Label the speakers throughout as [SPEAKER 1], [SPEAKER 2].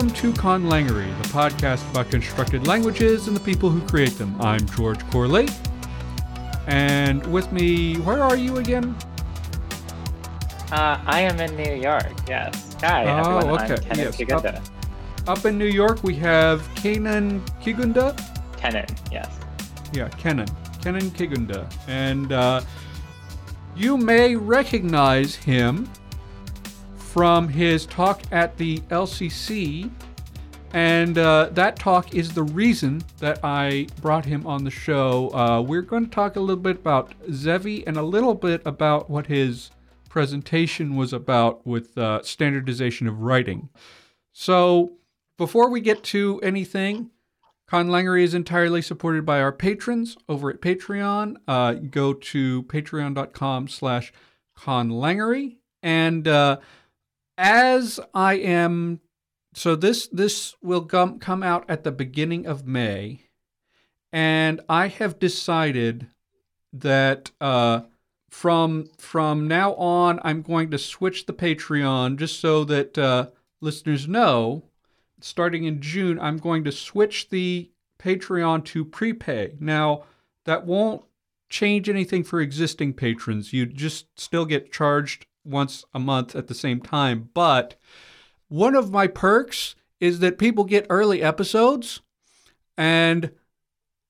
[SPEAKER 1] Welcome to Conlangery, the podcast about constructed languages and the people who create them. I'm George Corley. And with me, where are you again?
[SPEAKER 2] Uh, I am in New York, yes. Hi,
[SPEAKER 1] Oh,
[SPEAKER 2] everyone.
[SPEAKER 1] okay,
[SPEAKER 2] I'm Kenan
[SPEAKER 1] yes,
[SPEAKER 2] Kigunda.
[SPEAKER 1] Up in New York, we have Kenan Kigunda.
[SPEAKER 2] Kenan, yes.
[SPEAKER 1] Yeah, Kenan. Kenan Kigunda. And uh, you may recognize him from his talk at the LCC. And uh, that talk is the reason that I brought him on the show. Uh, we're going to talk a little bit about Zevi and a little bit about what his presentation was about with uh, standardization of writing. So, before we get to anything, Conlangery is entirely supported by our patrons over at Patreon. Uh, go to patreon.com slash conlangery. And uh, as I am, so this this will come, come out at the beginning of May. And I have decided that uh, from from now on, I'm going to switch the Patreon just so that uh, listeners know starting in June, I'm going to switch the Patreon to prepay. Now, that won't change anything for existing patrons. You just still get charged once a month at the same time. But one of my perks is that people get early episodes, and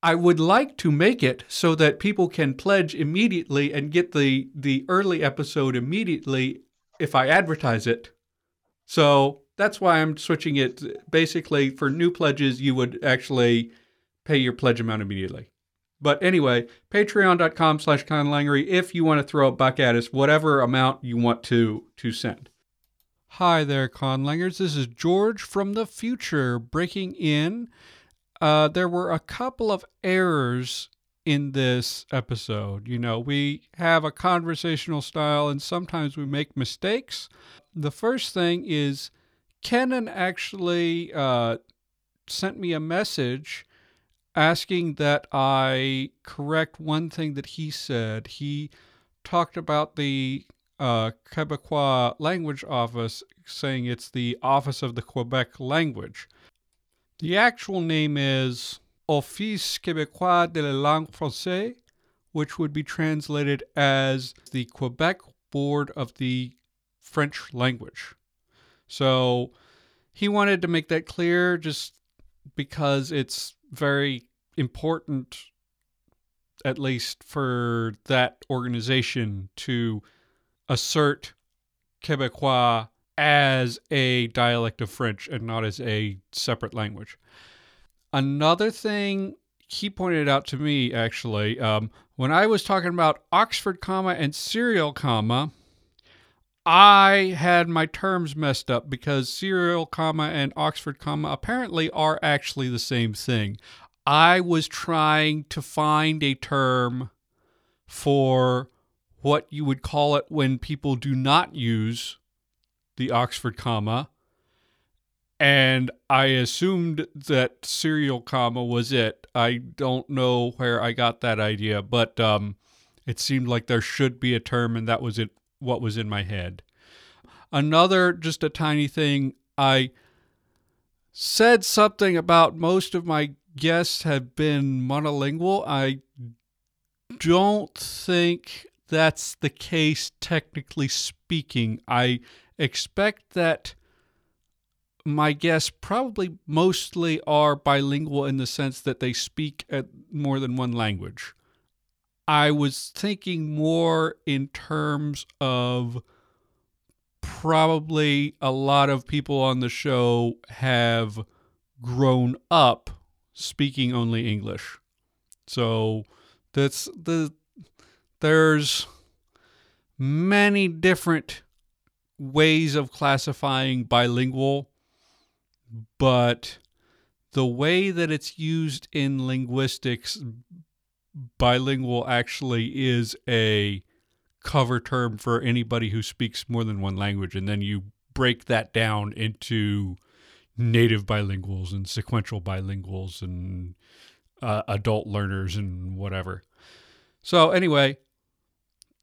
[SPEAKER 1] I would like to make it so that people can pledge immediately and get the, the early episode immediately if I advertise it. So that's why I'm switching it. Basically, for new pledges, you would actually pay your pledge amount immediately. But anyway, patreon.com slash conlangery if you want to throw a buck at us, whatever amount you want to to send. Hi there, conlangers. This is George from the future breaking in. Uh, there were a couple of errors in this episode. You know, we have a conversational style and sometimes we make mistakes. The first thing is Kenan actually uh, sent me a message asking that I correct one thing that he said. He talked about the uh, Quebecois Language Office, saying it's the Office of the Quebec Language. The actual name is Office Québécois de la Langue Française, which would be translated as the Quebec Board of the French Language. So he wanted to make that clear just because it's very important, at least for that organization, to assert Quebecois as a dialect of French and not as a separate language. Another thing he pointed out to me, actually, um, when I was talking about Oxford comma and serial comma, I had my terms messed up because serial comma and Oxford comma apparently are actually the same thing. I was trying to find a term for what you would call it when people do not use the Oxford comma. And I assumed that serial comma was it. I don't know where I got that idea, but um, it seemed like there should be a term, and that was it. What was in my head. Another, just a tiny thing. I said something about most of my guests have been monolingual. I don't think that's the case, technically speaking. I expect that my guests probably mostly are bilingual in the sense that they speak at more than one language. I was thinking more in terms of probably a lot of people on the show have grown up speaking only English. So that's the there's many different ways of classifying bilingual, but the way that it's used in linguistics, bilingual actually is a cover term for anybody who speaks more than one language. And then you break that down into native bilinguals and sequential bilinguals and uh, adult learners and whatever. So, anyway,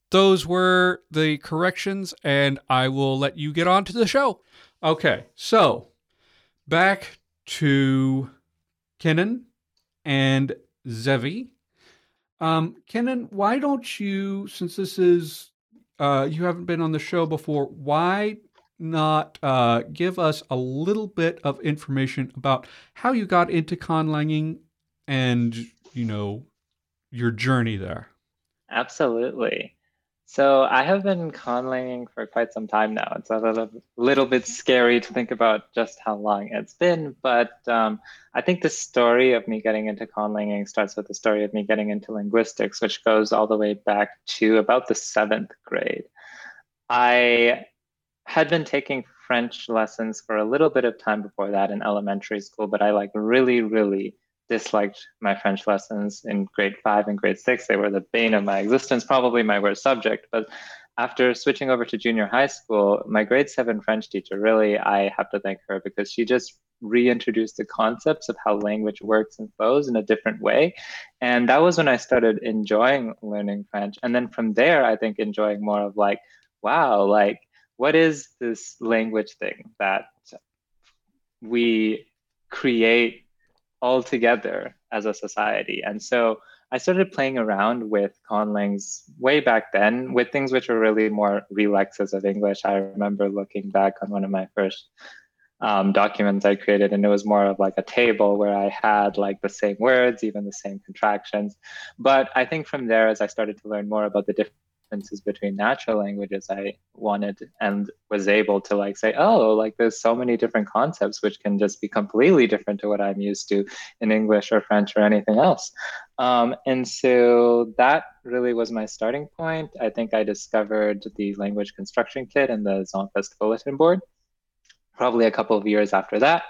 [SPEAKER 1] those were the corrections, and I will let you get on to the show. Okay, so back to Kenan and Zevi. Um, Kenan, why don't you, since this is, uh, you haven't been on the show before, why not uh, give us a little bit of information about how you got into conlanging and, you know, your journey there?
[SPEAKER 2] Absolutely. So I have been conlanging for quite some time now. It's a little, little bit scary to think about just how long it's been, but um, I think the story of me getting into conlanging starts with the story of me getting into linguistics, which goes all the way back to about the seventh grade. I had been taking French lessons for a little bit of time before that in elementary school, but I like really, really disliked my French lessons in grade five and grade six. They were the bane of my existence, probably my worst subject. But after switching over to junior high school, my grade seven French teacher, really, I have to thank her because she just reintroduced the concepts of how language works and flows in a different way. And that was when I started enjoying learning French. And then from there, I think enjoying more of like, wow, like, what is this language thing that we create all together as a society. And so I started playing around with conlangs way back then with things which were really more relexes of English. I remember looking back on one of my first um, documents I created, and it was more of like a table where I had like the same words, even the same contractions. But I think from there, as I started to learn more about the different differences between natural languages i wanted and was able to like say oh like there's so many different concepts which can just be completely different to what i'm used to in english or french or anything else. Um, and so that really was my starting point. I think i discovered the language construction kit and the zompist bulletin board probably a couple of years after that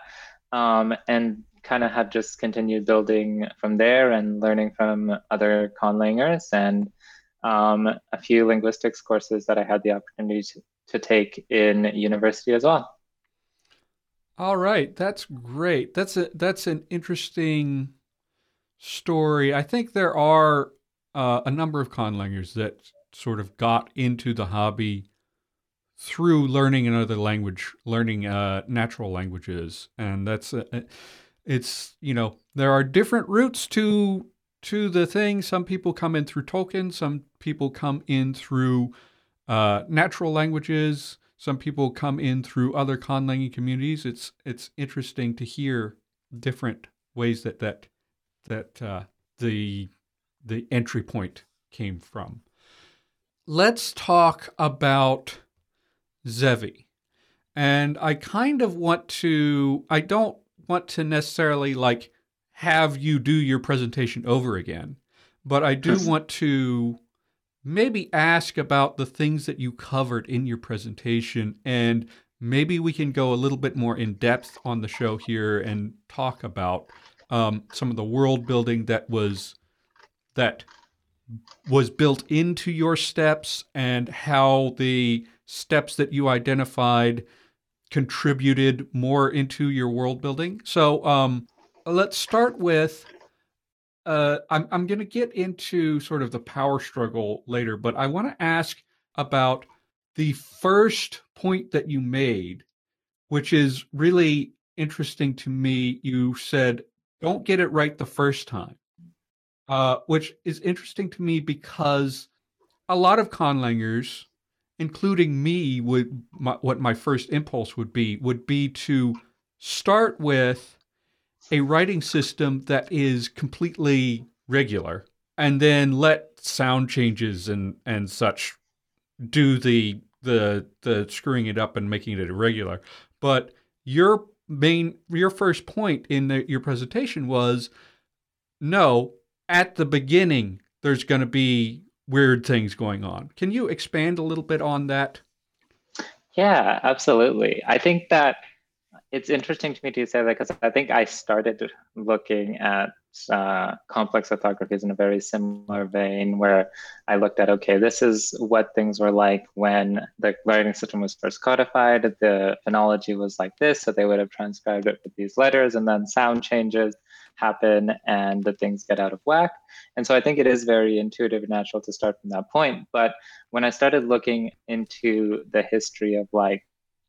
[SPEAKER 2] um, and kind of have just continued building from there and learning from other conlangers and um, a few linguistics courses that I had the opportunity to, to take in university as well.
[SPEAKER 1] All right, that's great. That's a that's an interesting story. I think there are uh, a number of conlangers that sort of got into the hobby through learning another language, learning uh, natural languages, and that's a, it's you know there are different routes to to the thing. Some people come in through Tolkien, some people come in through uh, natural languages, some people come in through other conlanging communities. It's it's interesting to hear different ways that that that uh, the the entry point came from. Let's talk about Zevi. And I kind of want to I don't want to necessarily like have you do your presentation over again. But I do want to maybe ask about the things that you covered in your presentation and maybe we can go a little bit more in depth on the show here and talk about um, some of the world building that was that was built into your steps and how the steps that you identified contributed more into your world building. So um, let's start with uh, I'm, I'm going to get into sort of the power struggle later, but I want to ask about the first point that you made, which is really interesting to me. You said, don't get it right the first time, uh, which is interesting to me because a lot of conlangers, including me, would my, what my first impulse would be would be to start with a writing system that is completely regular and then let sound changes and and such do the the the screwing it up and making it irregular. But your main your first point in the, your presentation was no at the beginning there's going to be weird things going on. Can you expand a little bit on that?
[SPEAKER 2] Yeah absolutely. I think that it's interesting to me to say that because I think I started looking at uh, complex orthographies in a very similar vein, where I looked at okay, this is what things were like when the writing system was first codified. The phonology was like this, so they would have transcribed it with these letters, and then sound changes happen and the things get out of whack. And so I think it is very intuitive and natural to start from that point. But when I started looking into the history of like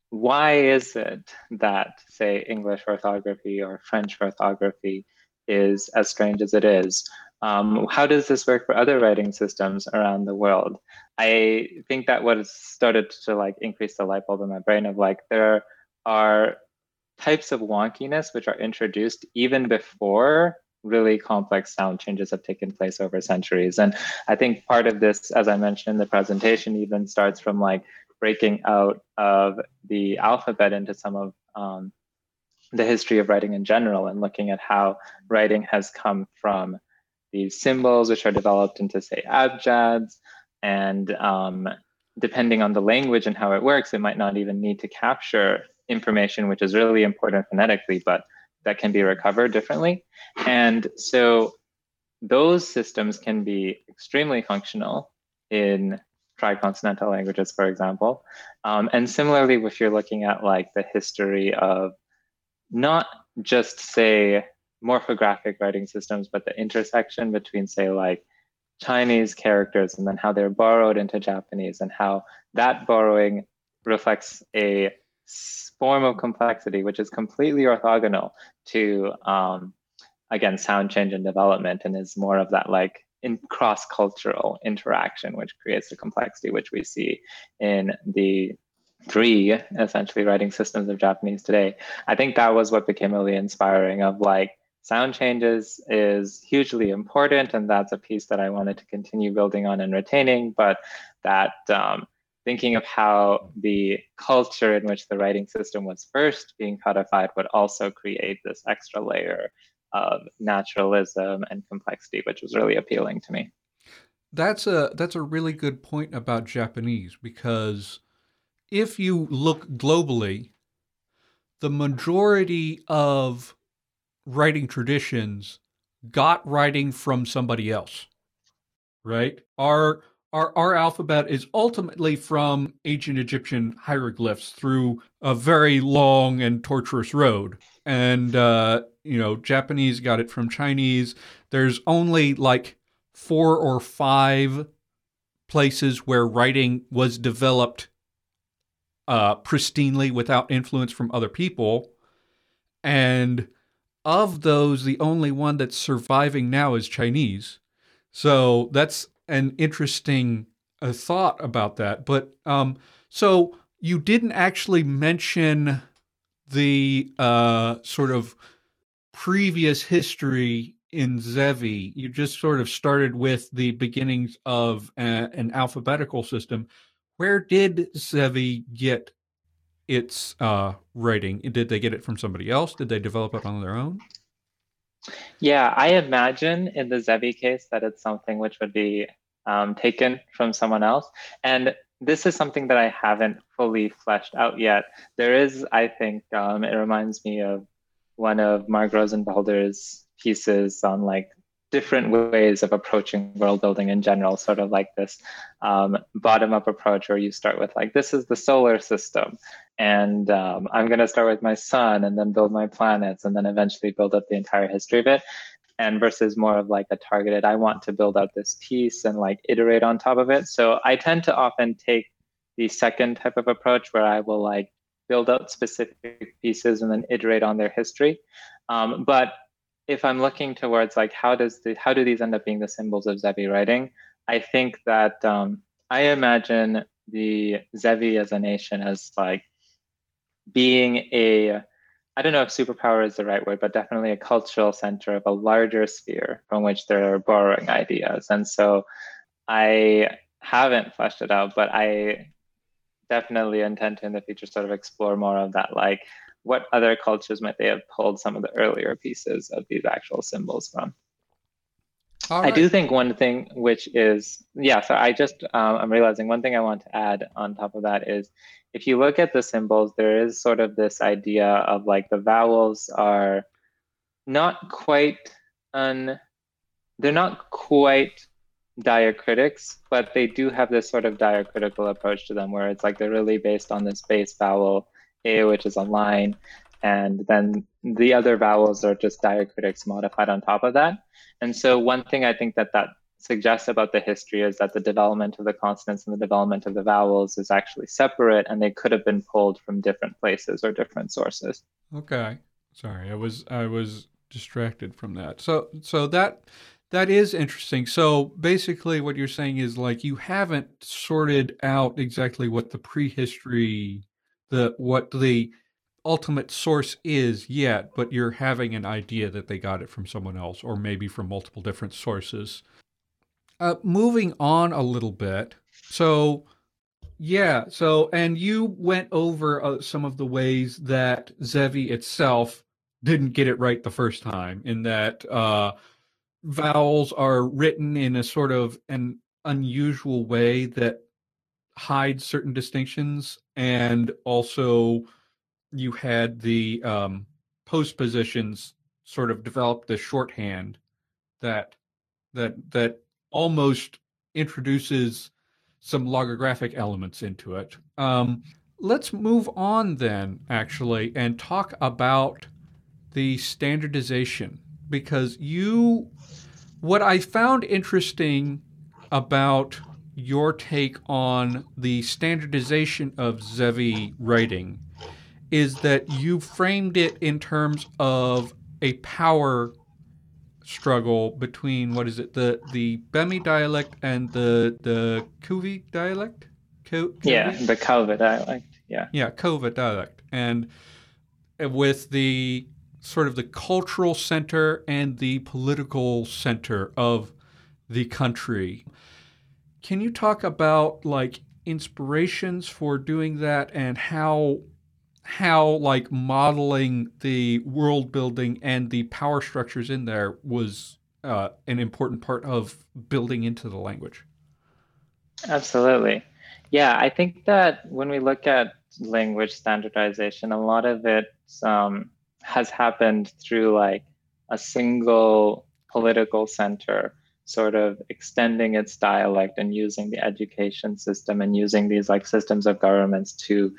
[SPEAKER 2] why is it that, say, English orthography or French orthography is as strange as it is? Um, how does this work for other writing systems around the world? I think that what has started to like increase the light bulb in my brain of like there are types of wonkiness which are introduced even before really complex sound changes have taken place over centuries. And I think part of this, as I mentioned in the presentation, even starts from like breaking out of the alphabet into some of um, the history of writing in general and looking at how writing has come from these symbols, which are developed into, say, abjads. And um, depending on the language and how it works, it might not even need to capture information, which is really important phonetically, but that can be recovered differently. And so those systems can be extremely functional in triconsonantal languages, for example. Um, and similarly, if you're looking at like the history of not just say morphographic writing systems, but the intersection between say like Chinese characters and then how they're borrowed into Japanese and how that borrowing reflects a form of complexity which is completely orthogonal to um, again sound change and development and is more of that like in cross-cultural interaction which creates the complexity which we see in the three essentially writing systems of japanese today. I think that was what became really inspiring of like sound changes is hugely important and that's a piece that i wanted to continue building on and retaining but that um, thinking of how the culture in which the writing system was first being codified would also create this extra layer of naturalism and complexity, which was really appealing to me.
[SPEAKER 1] That's a that's a really good point about Japanese because if you look globally, the majority of writing traditions got writing from somebody else. Right? Our our, our alphabet is ultimately from ancient Egyptian hieroglyphs through a very long and torturous road. And, uh, you know, Japanese got it from Chinese. There's only like four or five places where writing was developed uh, pristinely without influence from other people. And of those, the only one that's surviving now is Chinese. So that's an interesting uh, thought about that. But um, so you didn't actually mention the uh, sort of previous history in Zevi. You just sort of started with the beginnings of a, an alphabetical system. Where did Zevi get its uh, writing? Did they get it from somebody else? Did they develop it on their own?
[SPEAKER 2] Yeah, I imagine in the Zevi case that it's something which would be um, taken from someone else. And this is something that I haven't fully fleshed out yet. There is, I think, um, it reminds me of one of Mark Rosenfelder's pieces on like different ways of approaching world building in general, sort of like this um, bottom up approach where you start with like, this is the solar system. And um, I'm going to start with my sun and then build my planets and then eventually build up the entire history of it. And versus more of like a targeted, I want to build out this piece and like iterate on top of it. So I tend to often take the second type of approach where I will like build out specific pieces and then iterate on their history. Um, but if I'm looking towards like how does the how do these end up being the symbols of Zevi writing, I think that um, I imagine the Zevi as a nation as like being a I don't know if superpower is the right word, but definitely a cultural center of a larger sphere from which they're borrowing ideas. And so I haven't fleshed it out, but I definitely intend to in the future sort of explore more of that like what other cultures might they have pulled some of the earlier pieces of these actual symbols from? I do think one thing which is, yeah, so I just, um, I'm realizing one thing I want to add on top of that is if you look at the symbols, there is sort of this idea of like the vowels are not quite un, they're not quite diacritics, but they do have this sort of diacritical approach to them where it's like they're really based on this base vowel a, which is a line, and then the other vowels are just diacritics modified on top of that. And so one thing I think that that suggests about the history is that the development of the consonants and the development of the vowels is actually separate and they could have been pulled from different places or different sources.
[SPEAKER 1] Okay. Sorry, I was I was distracted from that. So so that that is interesting. So basically what you're saying is like you haven't sorted out exactly what the prehistory the what the ultimate source is yet, but you're having an idea that they got it from someone else or maybe from multiple different sources. Uh, moving on a little bit. So, yeah. So, and you went over uh, some of the ways that Zevi itself didn't get it right the first time, in that uh, vowels are written in a sort of an unusual way that hides certain distinctions, and also you had the um, postpositions sort of develop the shorthand that that that almost introduces some logographic elements into it. Um, let's move on then, actually, and talk about the standardization because you, what I found interesting about your take on the standardization of Zevi writing is that you framed it in terms of a power struggle between what is it the the Bemi dialect and the the Kuvi dialect?
[SPEAKER 2] Ku- yeah, the Kova dialect. Yeah.
[SPEAKER 1] Yeah, Kova dialect, and with the sort of the cultural center and the political center of the country. Can you talk about like inspirations for doing that and how how like modeling the world building and the power structures in there was uh, an important part of building into the language.
[SPEAKER 2] Absolutely. Yeah, I think that when we look at language standardization, a lot of it um, has happened through like a single political center sort of extending its dialect and using the education system and using these like systems of governments to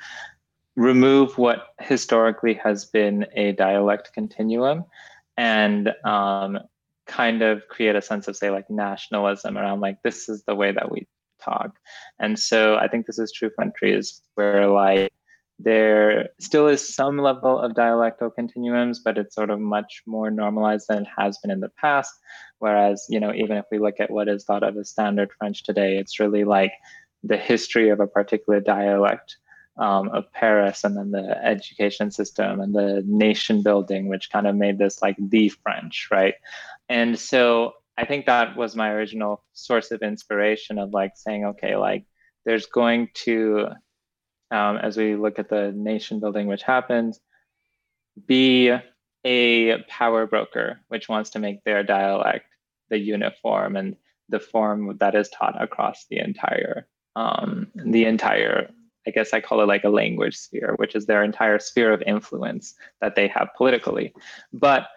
[SPEAKER 2] remove what historically has been a dialect continuum and um, kind of create a sense of say like nationalism around like this is the way that we talk. And so i think this is true countries where like there still is some level of dialectal continuums but it's sort of much more normalized than it has been in the past. Whereas you know even if we look at what is thought of as standard french today it's really like the history of a particular dialect um, of Paris and then the education system and the nation building, which kind of made this like the French, right? And so I think that was my original source of inspiration of like saying, okay, like there's going to, um, as we look at the nation building, which happens, be a power broker which wants to make their dialect the uniform and the form that is taught across the entire um, the entire I guess I call it like a language sphere, which is their entire sphere of influence that they have politically. But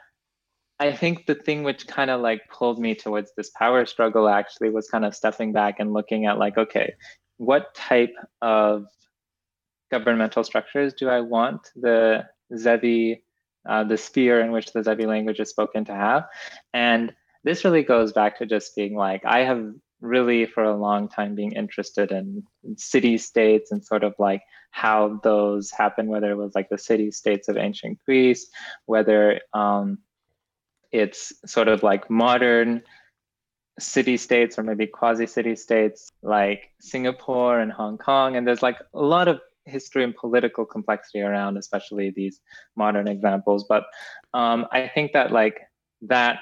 [SPEAKER 2] I think the thing which kind of like pulled me towards this power struggle actually was kind of stepping back and looking at like, okay, what type of governmental structures do I want the Zevi, uh, the sphere in which the Zevi language is spoken to have? And this really goes back to just being like, I have really for a long time being interested in city states and sort of like how those happen, whether it was like the city states of ancient Greece, whether um, it's sort of like modern city states or maybe quasi city states like Singapore and Hong Kong. And there's like a lot of history and political complexity around, especially these modern examples. But um, I think that like that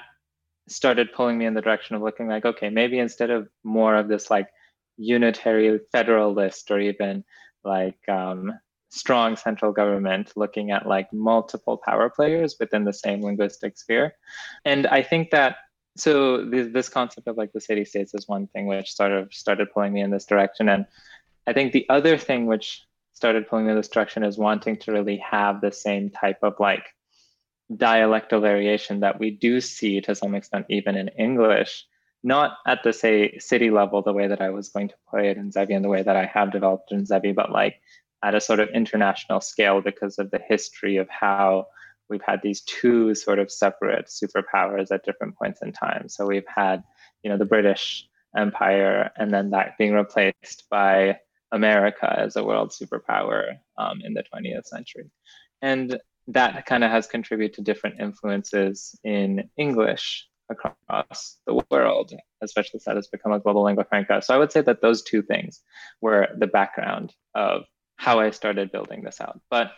[SPEAKER 2] started pulling me in the direction of looking like, okay, maybe instead of more of this like unitary federalist or even like um, strong central government, looking at like multiple power players within the same linguistic sphere. And I think that so this, this concept of like the city states is one thing which sort of started pulling me in this direction. And I think the other thing which started pulling me in this direction is wanting to really have the same type of like dialectal variation that we do see to some extent even in English, not at the say city level the way that I was going to play it in Zevi and the way that I have developed in Zevi, but like at a sort of international scale because of the history of how we've had these two sort of separate superpowers at different points in time. So we've had you know the British Empire, and then that being replaced by America as a world superpower um, in the 20th century. And that kind of has contributed to different influences in English across the world, especially as that has become a global lingua franca. So I would say that those two things were the background of how I started building this out. But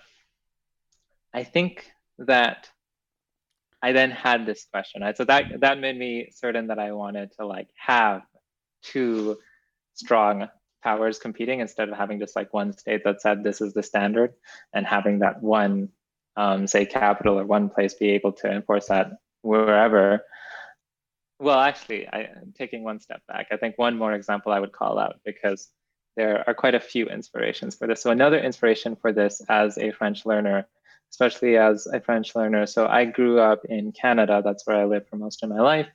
[SPEAKER 2] I think that I then had this question. Right? So that that made me certain that I wanted to like have two strong powers competing instead of having just like one state that said this is the standard and having that one um, say capital or one place be able to enforce that wherever. Well actually I, taking one step back i think one more example i would call out because there are quite a few inspirations for this. So another inspiration for this as a french learner especially as a french learner. So i grew up in canada that's where i lived for most of my life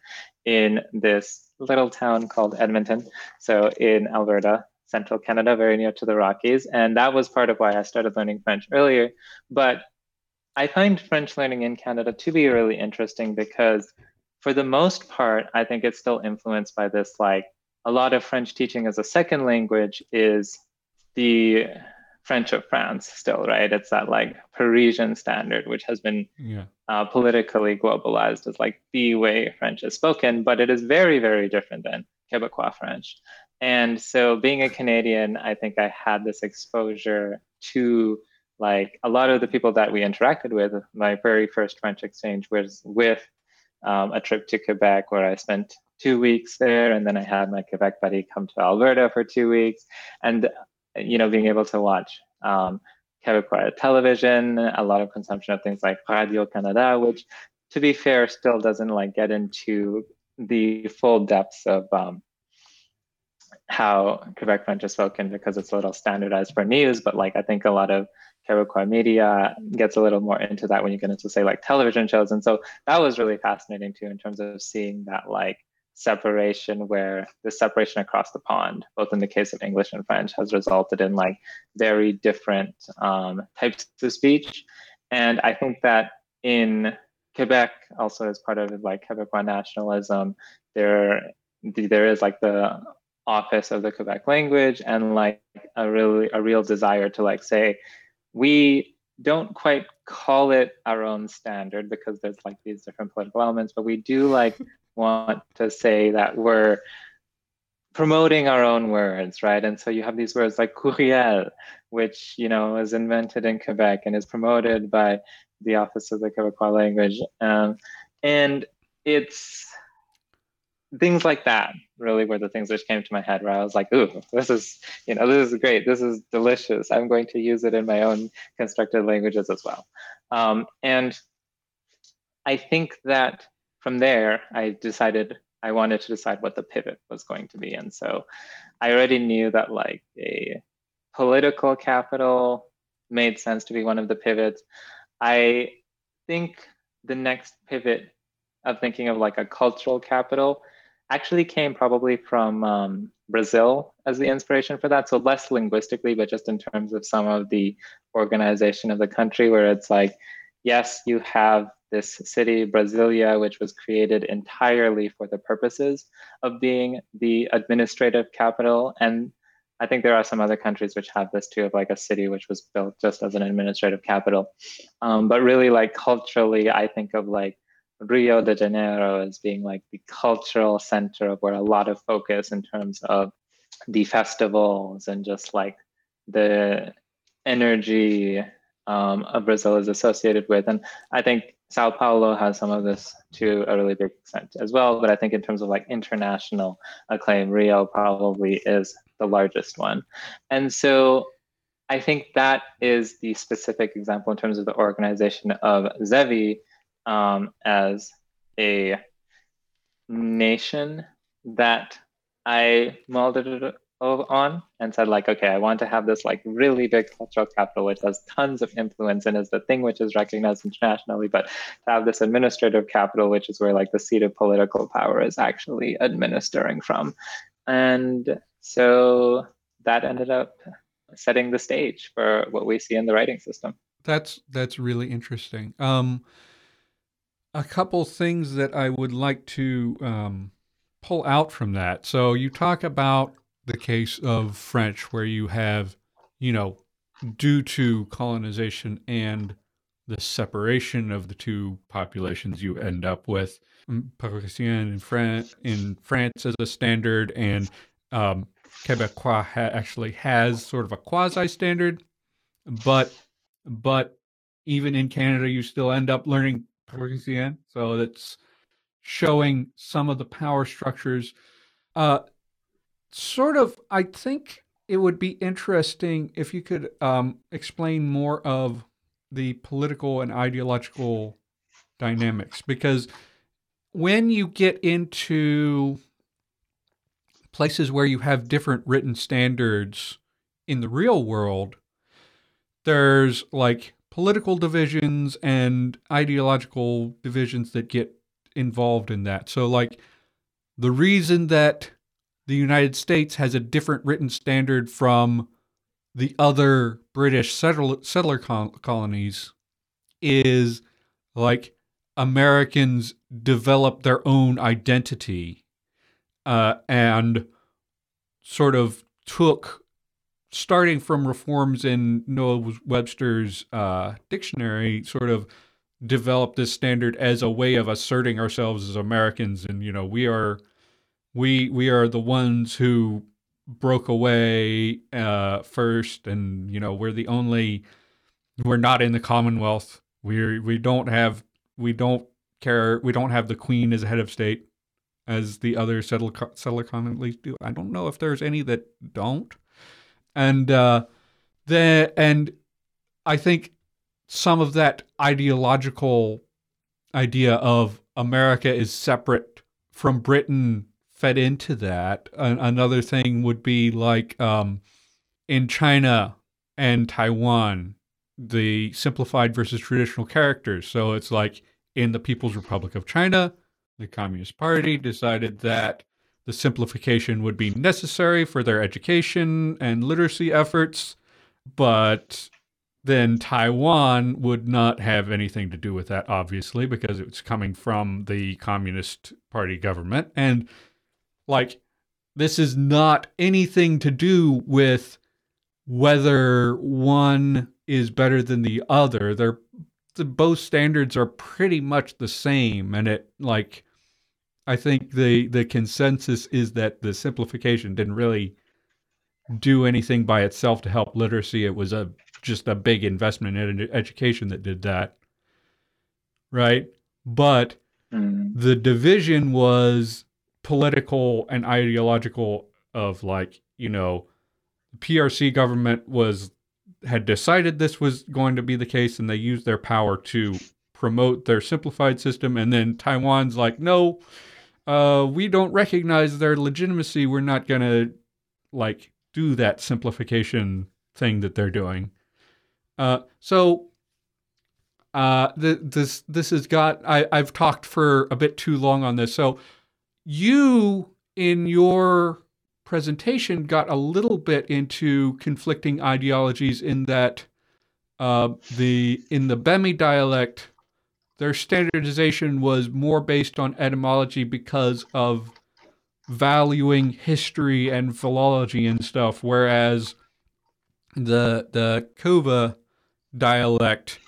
[SPEAKER 2] in this little town called edmonton so in alberta central canada very near to the rockies. And that was part of why i started learning french earlier. But I find French learning in Canada to be really interesting because, for the most part, I think it's still influenced by this like a lot of French teaching as a second language is the French of France still, right? It's that like Parisian standard, which has been yeah. uh, politically globalized as like the way French is spoken, but it is very, very different than Quebecois French. And so, being a Canadian, I think I had this exposure to like a lot of the people that we interacted with, my very first French exchange was with um, a trip to Quebec where I spent two weeks there, and then I had my Quebec buddy come to Alberta for two weeks, and you know being able to watch um, Quebecois television, a lot of consumption of things like Radio Canada, which, to be fair, still doesn't like get into the full depths of um, how Quebec French is spoken because it's a little standardized for news. But like I think a lot of Quebecois media gets a little more into that when you get into say like television shows. And so that was really fascinating too in terms of seeing that like separation where the separation across the pond, both in the case of English and French, has resulted in like very different um, types of speech. And I think that in Quebec, also as part of like Quebecois nationalism, there there is like the office of the Quebec language and like a really a real desire to like say we don't quite call it our own standard because there's like these different political elements, but we do like want to say that we're promoting our own words, right? And so you have these words like courriel, which you know is invented in Quebec and is promoted by the Office of the Quebecois Language, um, and it's things like that really were the things which came to my head where I was like, ooh, this is, you know, this is great. This is delicious. I'm going to use it in my own constructed languages as well. Um, and I think that from there, I decided I wanted to decide what the pivot was going to be. And so I already knew that like a political capital made sense to be one of the pivots. I think the next pivot of thinking of like a cultural capital actually came probably from um, Brazil as the inspiration for that. So less linguistically, but just in terms of some of the organization of the country, where it's like, yes, you have this city, Brasilia, which was created entirely for the purposes of being the administrative capital. And I think there are some other countries which have this too, of like a city which was built just as an administrative capital. Um, but really, like culturally, I think of like Rio de Janeiro as being like the cultural center of where a lot of focus in terms of the festivals and just like the energy um, of Brazil is associated with. And I think Sao Paulo has some of this to a really big extent as well. But I think in terms of like international acclaim, Rio probably is the largest one. And so I think that is the specific example in terms of the organization of Zevi um, as a nation that I molded it on and said like, okay, I want to have this like really big cultural capital which has tons of influence and is the thing which is recognized internationally, but to have this administrative capital, which is where like the seat of political power is actually administering from. And so that ended up setting the stage for what we see in the writing system.
[SPEAKER 1] That's that's really interesting. Um, a couple things that I would like to um, pull out from that. So you talk about the case of French, where you have, you know, due to colonization and the separation of the two populations, you end up with Parisien in France, in France as a standard, and um, Quebecois ha- actually has sort of a quasi standard, but but even in Canada, you still end up learning Parisien. So that's showing some of the power structures. Uh, sort of, I think it would be interesting if you could um, explain more of the political and ideological dynamics because when you get into places where you have different written standards in the real world, there's like political divisions and ideological divisions that get involved in that. So, like, the reason that the United States has a different written standard from the other British settler, settler colonies is like Americans develop their own identity uh, and sort of took, starting from reforms in Noah Webster's uh, dictionary, sort of developed this standard as a way of asserting ourselves as Americans, and you know we are we we are the ones who broke away uh, first, and you know we're the only we're not in the Commonwealth. We we don't have we don't care we don't have the Queen as a head of state as the other settler settler colonies do. I don't know if there's any that don't, and uh, the and I think some of that ideological idea of America is separate from Britain fed into that. another thing would be like um, in China and Taiwan, the simplified versus traditional characters. So it's like in the People's Republic of China, the Communist Party decided that the simplification would be necessary for their education and literacy efforts, but then Taiwan would not have anything to do with that, obviously, because it's coming from the Communist Party government. And like, this is not anything to do with whether one is better than the other. They're the, both standards are pretty much the same, and it like I think the the consensus is that the simplification didn't really do anything by itself to help literacy. It was a just a big investment in education that did that. Right? But mm. the division was political and ideological of like, you know, the PRC government was had decided this was going to be the case and they used their power to promote their simplified system and then Taiwan's like, "No, uh, we don't recognize their legitimacy. We're not going to like do that simplification thing that they're doing." Uh, so uh, this this has got I, I've talked for a bit too long on this. So you in your presentation got a little bit into conflicting ideologies in that uh, the in the Bemi dialect, their standardization was more based on etymology because of valuing history and philology and stuff, whereas the the Kova dialect.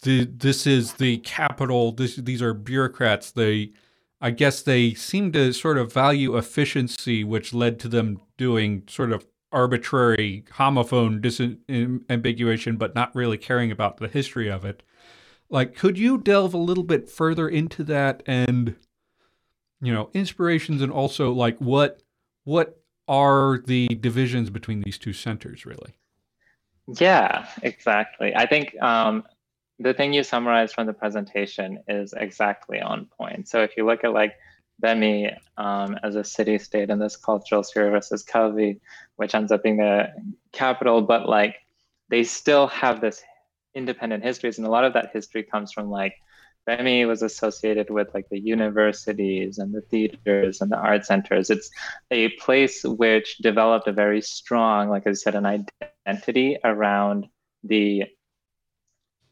[SPEAKER 1] The, this is the capital. This, these are bureaucrats. They, I guess, they seem to sort of value efficiency, which led to them doing sort of arbitrary homophone disambiguation, but not really caring about the history of it. Like, could you delve a little bit further into that and, you know, inspirations and also like what what are the divisions between these two centers really?
[SPEAKER 2] Yeah, exactly. I think um, the thing you summarized from the presentation is exactly on point. So if you look at like Bemi um, as a city state in this cultural sphere versus Calvi, which ends up being the capital, but like they still have this independent histories, and a lot of that history comes from like Bemi was associated with like the universities and the theaters and the art centers. It's a place which developed a very strong, like I said, an identity around the,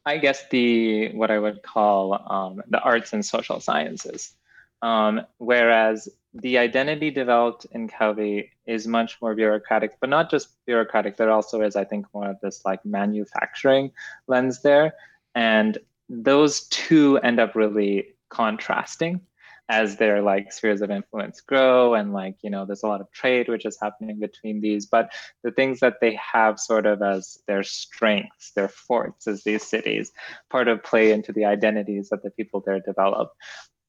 [SPEAKER 2] I guess the what I would call um, the arts and social sciences. Um, whereas the identity developed in Kavi is much more bureaucratic, but not just bureaucratic, there also is, I think, more of this like manufacturing lens there. And those two end up really contrasting as their like spheres of influence grow and like you know there's a lot of trade which is happening between these but the things that they have sort of as their strengths their forts as these cities part of play into the identities that the people there develop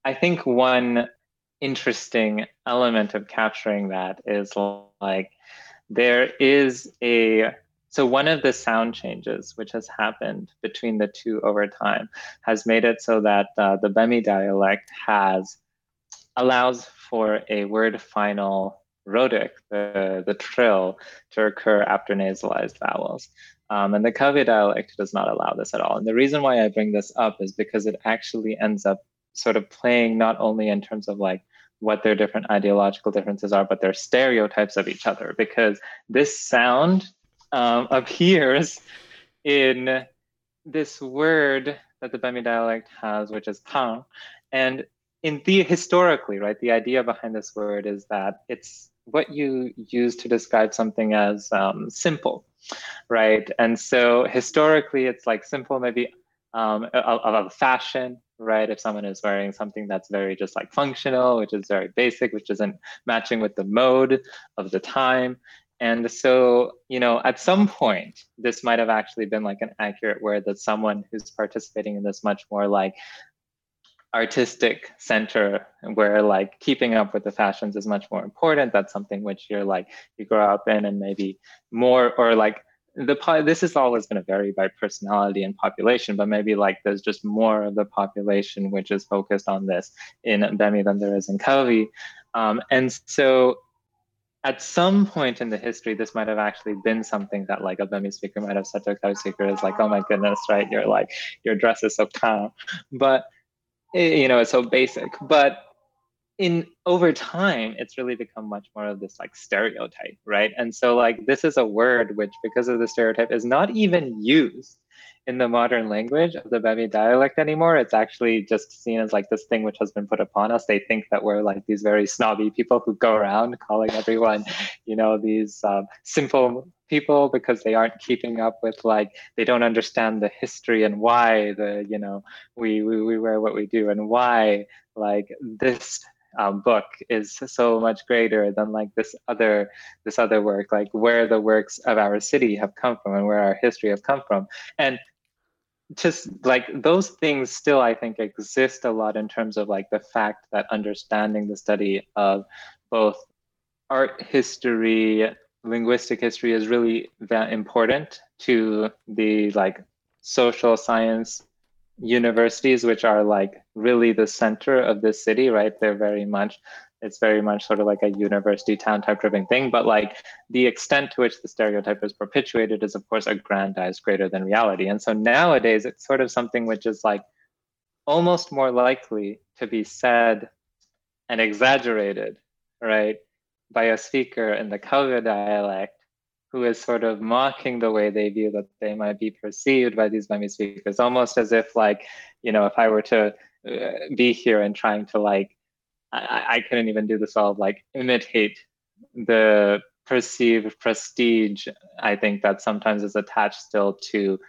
[SPEAKER 2] i think one interesting element of capturing that is like there is a so one of the sound changes which has happened between the two over time has made it so that uh, the Bemi dialect has allows for a word final rhotic, the, the trill, to occur after nasalized vowels. Um, and the Kavi dialect does not allow this at all. And the reason why I bring this up is because it actually ends up sort of playing not only in terms of like what their different ideological differences are, but their stereotypes of each other. Because this sound um, appears in this word that the Bemi dialect has, which is tang. And in the historically, right, the idea behind this word is that it's what you use to describe something as um, simple, right? And so historically, it's like simple, maybe um, of, of fashion, right? If someone is wearing something that's very just like functional, which is very basic, which isn't matching with the mode of the time. And so, you know, at some point, this might have actually been like an accurate word that someone who's participating in this much more like artistic center where like keeping up with the fashions is much more important that's something which you're like you grow up in and maybe more or like the this is always going to vary by personality and population but maybe like there's just more of the population which is focused on this in Bemi than there is in Kavi um, and so at some point in the history, this might have actually been something that like a Bemi speaker might have said to a Kavi speaker is like, oh my goodness, right? You're like, your dress is so calm. But Eh, you know it's so basic but in over time it's really become much more of this like stereotype right and so like this is a word which because of the stereotype is not even used in the modern language of the Bemi dialect anymore. It's actually just seen as like this thing which has been put upon us. They think that we're like these very snobby people who go around calling everyone, you know, these um, simple people because they aren't keeping up with like they don't understand the history and why the you know we we, we wear what we do and why like this um, book is so much greater than like this other this other work like where the works of our city have come from and where our history have come from. And just like those things still i think exist a lot in terms of like the fact that understanding the study of both art history linguistic history is really that important to the like social science universities which are like really the center of this city right? They're very much it's very much sort of like a university town type driven thing but like the extent to which the stereotype is perpetuated is of course aggrandized greater than reality. And so nowadays it's sort of something which is like almost more likely to be said and exaggerated right by a speaker in the Kaga dialect who is sort of mocking the way they view that they might be perceived by these Bemi speakers, almost as if like, you know, if I were to uh, be here and trying to like, I, I couldn't even do this all like imitate the perceived prestige, I think that sometimes is attached still to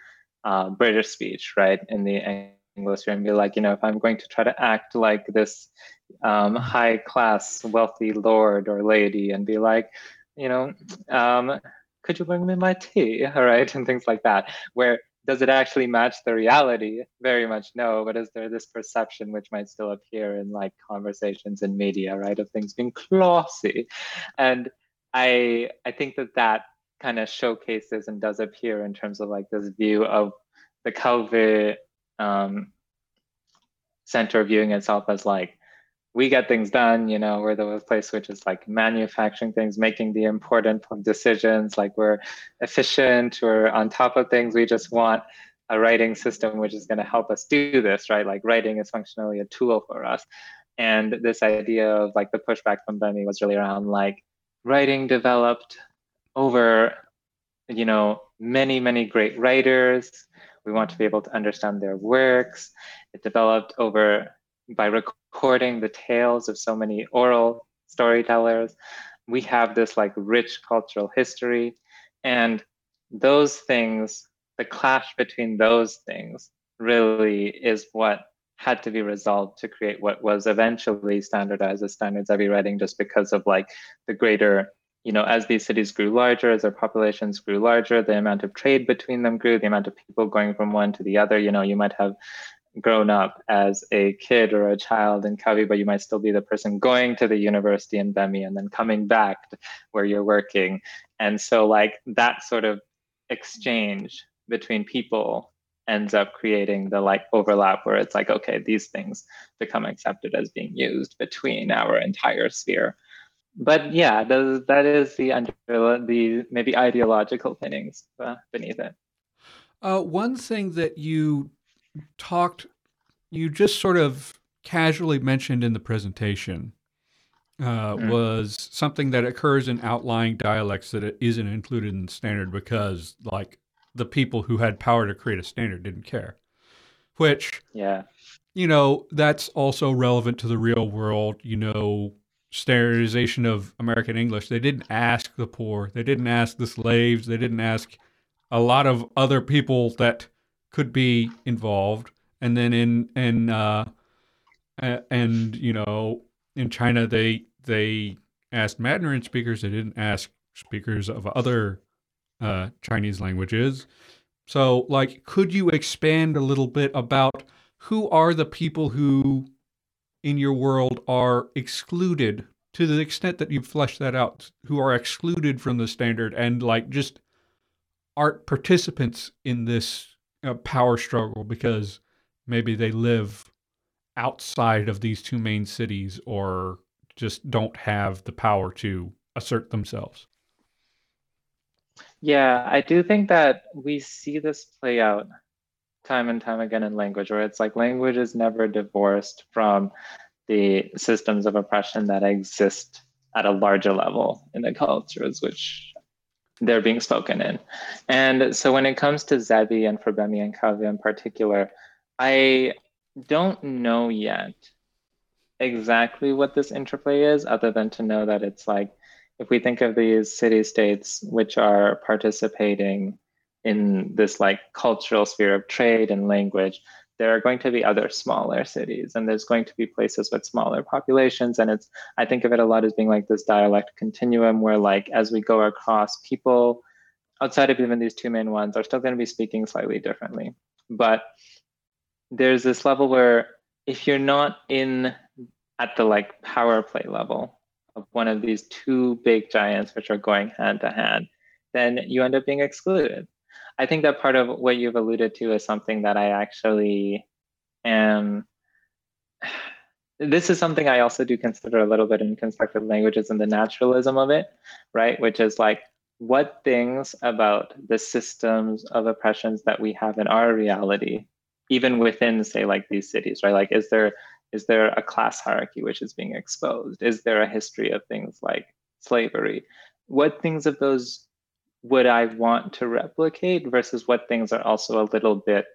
[SPEAKER 2] uh, British speech, right? In the English and be like, you know, if I'm going to try to act like this um, high class, wealthy lord or lady and be like, you know, um, could you bring me my tea? All right, and things like that. Where does it actually match the reality? Very much no, but is there this perception which might still appear in like conversations in media, right, of things being classy? And I I think that that kind of showcases and does appear in terms of like this view of the Kavi um, center viewing itself as like we get things done you know we're the place which is like manufacturing things making the important decisions like we're efficient we're on top of things we just want a writing system which is going to help us do this right? Like writing is functionally a tool for us. And this idea of like the pushback from Bemi was really around like writing developed over you know many many great writers. We want to be able to understand their works. It developed over by recording the tales of so many oral storytellers. We have this like rich cultural history. And those things, the clash between those things really is what had to be resolved to create what was eventually standardized as standard Zevi writing just because of like the greater you know as these cities grew larger as their populations grew larger the amount of trade between them grew the amount of people going from one to the other you know you might have grown up as a kid or a child in Kavi, but you might still be the person going to the university in Bemi and then coming back where you're working. And so, like, that sort of exchange between people ends up creating the like overlap where it's like okay these things become accepted as being used between our entire sphere but yeah that is the under the maybe ideological thinnings uh, beneath it
[SPEAKER 1] uh, one thing that you talked you just sort of casually mentioned in the presentation uh, mm. was something that occurs in outlying dialects that isn't included in the standard because like the people who had power to create a standard didn't care. Which,
[SPEAKER 2] yeah,
[SPEAKER 1] you know, that's also relevant to the real world. You know, standardization of American English. They didn't ask the poor, they didn't ask the slaves, they didn't ask a lot of other people that could be involved. And then in in uh, and you know in China they they asked Mandarin speakers. They didn't ask speakers of other uh, Chinese languages. So, like, could you expand a little bit about who are the people who in your world are excluded to the extent that you've fleshed that out, who are excluded from the standard and, like, just aren't participants in this uh, power struggle because maybe they live outside of these two main cities or just don't have the power to assert themselves?
[SPEAKER 2] Yeah, I do think that we see this play out time and time again in language, where it's like language is never divorced from the systems of oppression that exist at a larger level in the cultures which they're being spoken in. And so when it comes to Zevi and for Bemi and Kavi in particular, I don't know yet exactly what this interplay is, other than to know that it's like if we think of these city states which are participating in this like cultural sphere of trade and language there are going to be other smaller cities and there's going to be places with smaller populations and it's i think of it a lot as being like this dialect continuum where like as we go across people outside of even these two main ones are still going to be speaking slightly differently but there's this level where if you're not in at the like power play level of one of these two big giants which are going hand to hand, then you end up being excluded. I think that part of what you've alluded to is something that I actually am. This is something I also do consider a little bit in constructed languages and the naturalism of it, right? Which is like, what things about the systems of oppressions that we have in our reality, even within, say, like these cities, right? Like, is there is there a class hierarchy which is being exposed? Is there a history of things like slavery? What things of those would I want to replicate versus what things are also a little bit,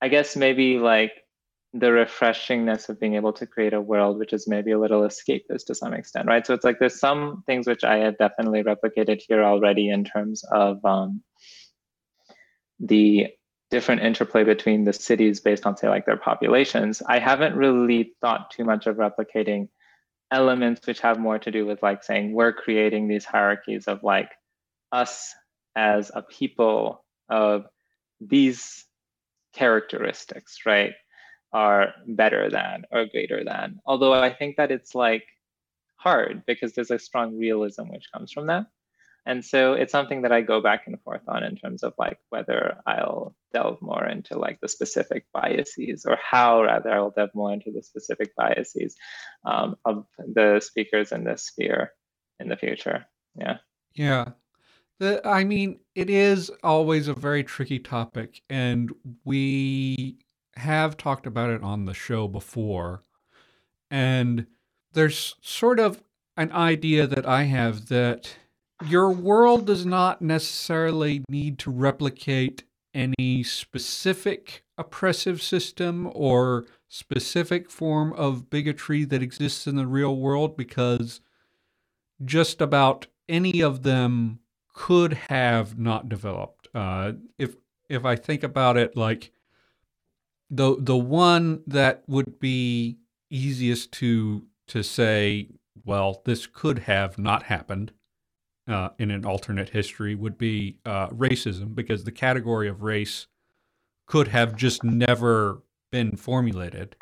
[SPEAKER 2] I guess maybe like the refreshingness of being able to create a world which is maybe a little escapist to some extent, right? So it's like there's some things which I have definitely replicated here already in terms of um, the different interplay between the cities based on say like their populations i haven't really thought too much of replicating elements which have more to do with like saying we're creating these hierarchies of like us as a people of these characteristics right are better than or greater than although i think that it's like hard because there's a strong realism which comes from that and so it's something that I go back and forth on in terms of like whether I'll delve more into like the specific biases or how rather I'll delve more into the specific biases um, of the speakers in this sphere in the future. Yeah.
[SPEAKER 1] Yeah. The, I mean, it is always a very tricky topic, and we have talked about it on the show before. And there's sort of an idea that I have that your world does not necessarily need to replicate any specific oppressive system or specific form of bigotry that exists in the real world because just about any of them could have not developed. Uh, if if I think about it, like the the one that would be easiest to to say, well, this could have not happened uh, in an alternate history would be uh, racism, because the category of race could have just never been formulated.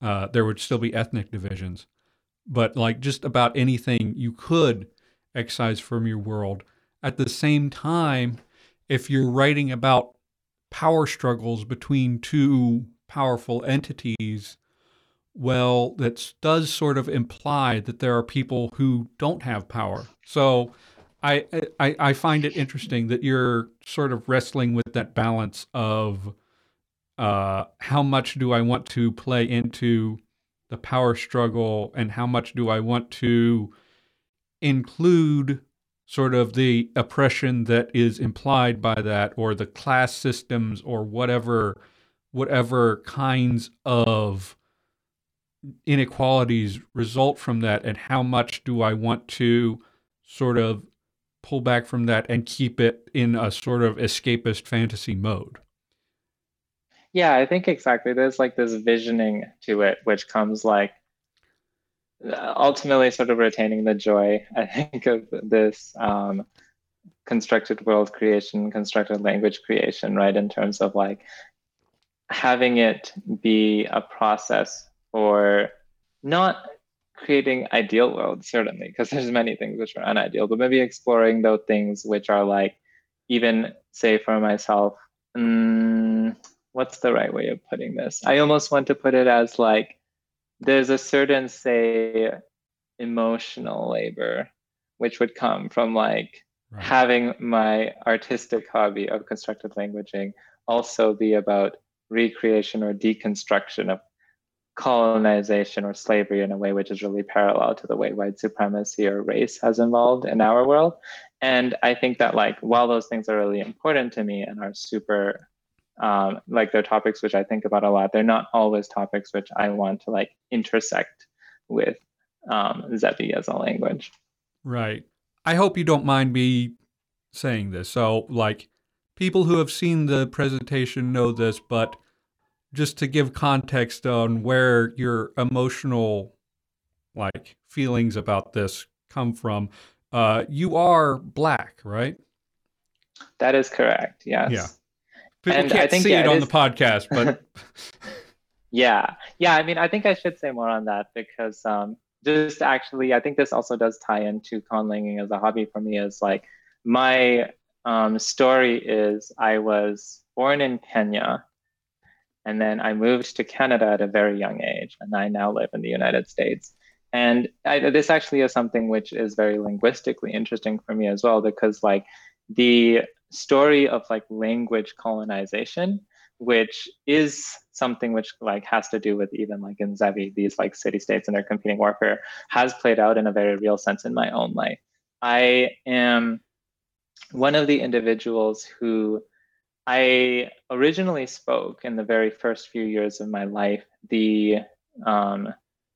[SPEAKER 1] Uh, there would still be ethnic divisions, but like just about anything you could excise from your world. At the same time, if you're writing about power struggles between two powerful entities, well, that does sort of imply that there are people who don't have power. So I, I, I find it interesting that you're sort of wrestling with that balance of uh, how much do I want to play into the power struggle and how much do I want to include sort of the oppression that is implied by that or the class systems or whatever whatever kinds of inequalities result from that and how much do I want to sort of pull back from that and keep it in a sort of escapist fantasy mode.
[SPEAKER 2] Yeah, I think exactly. There's like this visioning to it, which comes like ultimately sort of retaining the joy, I think, of this um, constructed world creation, constructed language creation, right? In terms of like having it be a process for not creating ideal worlds, certainly, because there's many things which are unideal, but maybe exploring those things which are like, even say for myself, mm, what's the right way of putting this? I almost want to put it as like, there's a certain, say, emotional labor, which would come from like right. having my artistic hobby of constructed languaging also be about recreation or deconstruction of colonization or slavery in a way which is really parallel to the way white supremacy or race has evolved in our world. And I think that like while those things are really important to me and are super um, like they're topics which I think about a lot, they're not always topics which I want to like intersect with um, as a language.
[SPEAKER 1] Right. I hope you don't mind me saying this. So like people who have seen the presentation know this, but just to give context on where your emotional like feelings about this come from uh, you are black right
[SPEAKER 2] that is correct yes
[SPEAKER 1] yeah people and can't I think, see yeah, it on the podcast but
[SPEAKER 2] yeah yeah i mean i think i should say more on that because um, just actually i think this also does tie into conlanging as a hobby for me is like my um, story is i was born in kenya and then I moved to Canada at a very young age, and I now live in the United States. And I, this actually is something which is very linguistically interesting for me as well, because like the story of like language colonization, which is something which like has to do with even like in Zevi, these like city states and their competing warfare, has played out in a very real sense in my own life. I am one of the individuals who I originally spoke in the very first few years of my life. The um,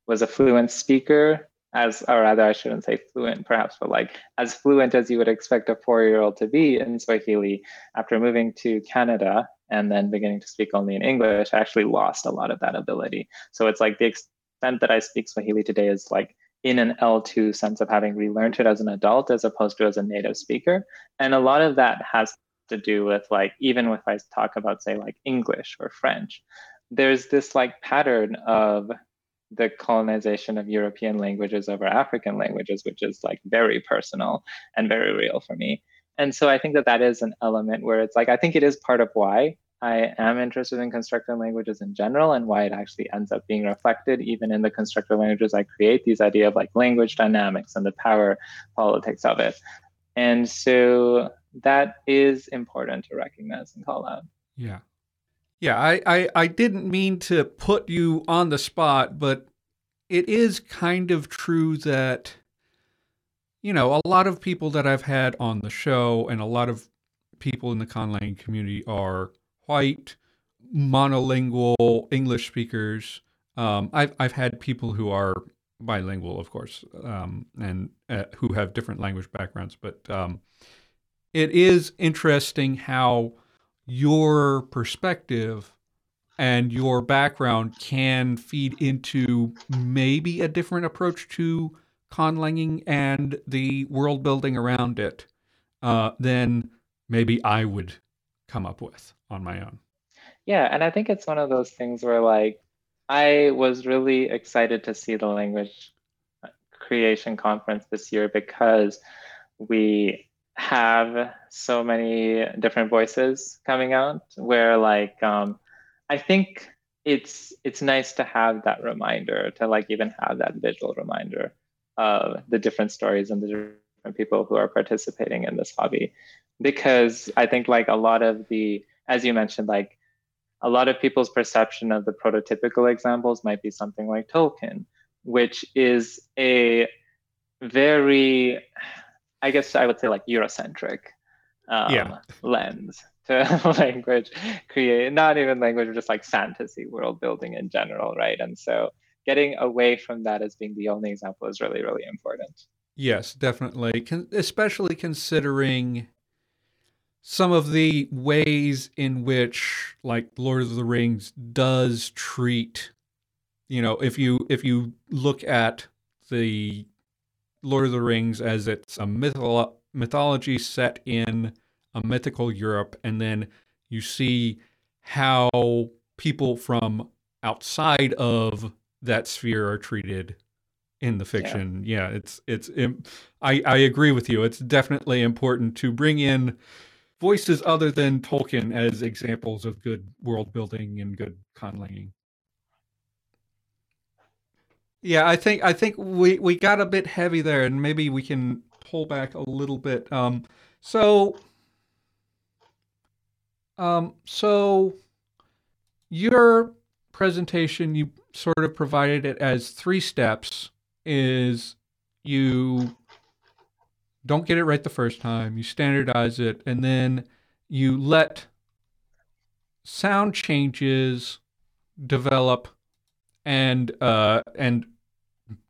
[SPEAKER 2] was a fluent speaker, as or rather, I shouldn't say fluent, perhaps, but like as fluent as you would expect a four-year-old to be in Swahili. After moving to Canada and then beginning to speak only in English, I actually lost a lot of that ability. So it's like the extent that I speak Swahili today is like in an L2 sense of having relearned it as an adult as opposed to as a native speaker. And a lot of that has to do with like even if I talk about say like English or French, there's this like pattern of the colonization of European languages over African languages, which is like very personal and very real for me. And so I think that that is an element where it's like I think it is part of why I am interested in constructed languages in general and why it actually ends up being reflected even in the constructed languages I create, these idea of like language dynamics and the power politics of it. And so that is important to recognize and call out.
[SPEAKER 1] Yeah. Yeah, I, I, I didn't mean to put you on the spot, but it is kind of true that, you know, a lot of people that I've had on the show and a lot of people in the conlang community are white, monolingual English speakers. Um, I've I've had people who are bilingual, of course, um, and uh, who have different language backgrounds. But um, it is interesting how your perspective and your background can feed into maybe a different approach to conlanging and the world building around it uh, than maybe I would come up with on my own.
[SPEAKER 2] Yeah, and I think it's one of those things where like I was really excited to see the language creation conference this year because we have so many different voices coming out where like um, I think it's it's nice to have that reminder to like even have that visual reminder of the different stories and the different people who are participating in this hobby. Because I think like a lot of the as you mentioned like a lot of people's perception of the prototypical examples might be something like Tolkien, which is a very, I guess I would say like Eurocentric um, yeah. lens to language create, not even language, just like fantasy world building in general, right? And so getting away from that as being the only example is really, really important.
[SPEAKER 1] Yes, definitely. Con- especially considering some of the ways in which like Lord of the Rings does treat you know if you if you look at the Lord of the Rings as it's a mytholo- mythology set in a mythical Europe and then you see how people from outside of that sphere are treated in the fiction. Yeah, yeah it's it's I I agree with you. It's definitely important to bring in voices other than Tolkien as examples of good world building and good conlanging. Yeah, I think I think we we got a bit heavy there, and maybe we can pull back a little bit. Um, so, um, so your presentation, you sort of provided it as three steps. Is you don't get it right the first time, you standardize it, and then you let sound changes develop and uh, and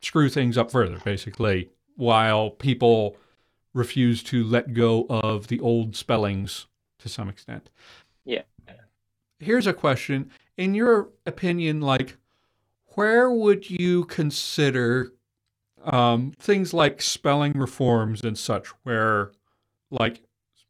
[SPEAKER 1] screw things up further, basically, while people refuse to let go of the old spellings to some extent.
[SPEAKER 2] Yeah.
[SPEAKER 1] Here's a question. In your opinion, like, where would you consider um, things like spelling reforms and such, where like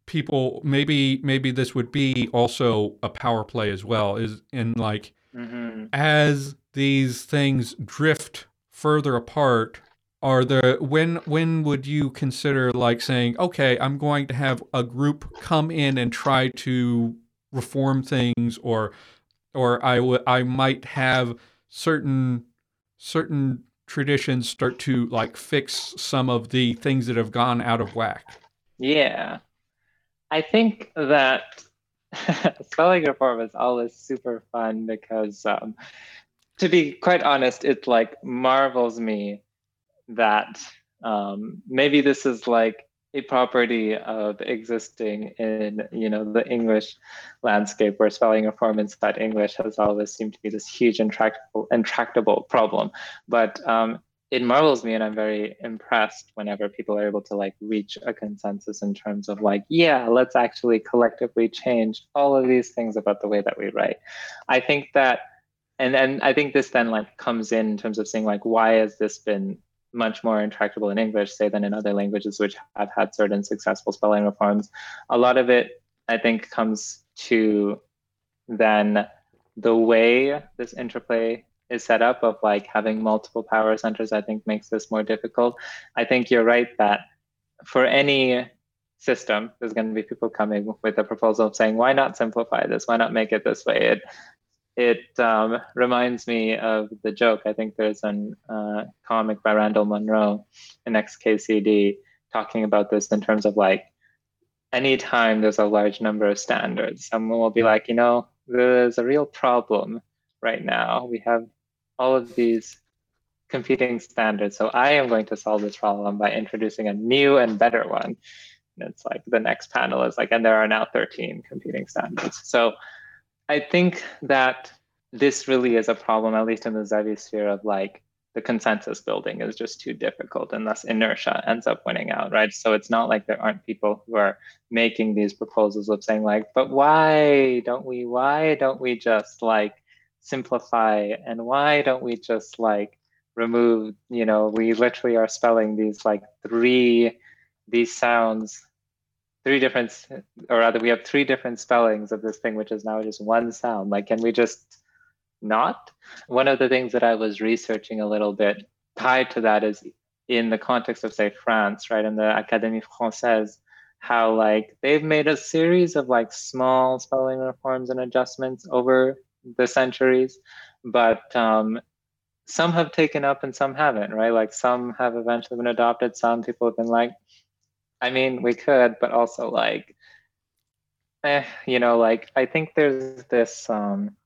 [SPEAKER 1] people maybe maybe this would be also a power play as well is in like mm-hmm. as these things drift further apart are there when when would you consider like saying okay i'm going to have a group come in and try to reform things or or i would i might have certain certain traditions start to like fix some of the things that have gone out of whack?
[SPEAKER 2] Yeah. I think that spelling reform is always super fun because um, to be quite honest, it like marvels me that um, maybe this is like a property of existing in you know the English landscape where spelling reform inside English has always seemed to be this huge intractable intractable problem. But um, it marvels me and I'm very impressed whenever people are able to like reach a consensus in terms of like, yeah, let's actually collectively change all of these things about the way that we write. I think that and and I think this then like comes in in terms of saying like why has this been much more intractable in English, say, than in other languages which have had certain successful spelling reforms. A lot of it, I think, comes to then the way this interplay is set up of like having multiple power centers, I think makes this more difficult. I think you're right that for any system, there's going to be people coming with a proposal of saying, why not simplify this? Why not make it this way? It it um, reminds me of the joke. I think there's a uh, comic by Randall Munroe in XKCD talking about this in terms of like anytime there's a large number of standards, someone will be like, you know, there's a real problem right now. We have all of these competing standards. So I am going to solve this problem by introducing a new and better one. And it's like the next panel is like, and there are now 13 competing standards. So I think that this really is a problem, at least in the Zevi sphere, of like the consensus building is just too difficult and thus inertia ends up winning out, right? So it's not like there aren't people who are making these proposals of saying like, but why don't we, why don't we just like simplify and why don't we just like remove, you know, we literally are spelling these like three, these sounds three different or rather we have three different spellings of this thing which is now just one sound like can we just not. One of the things that I was researching a little bit tied to that is in the context of, say, France, right, in the Académie Française, how like they've made a series of like small spelling reforms and adjustments over the centuries, but um, some have taken up and some haven't, right? Like some have eventually been adopted, some people have been like, I mean, we could, but also like, eh, you know, like I think there's this um,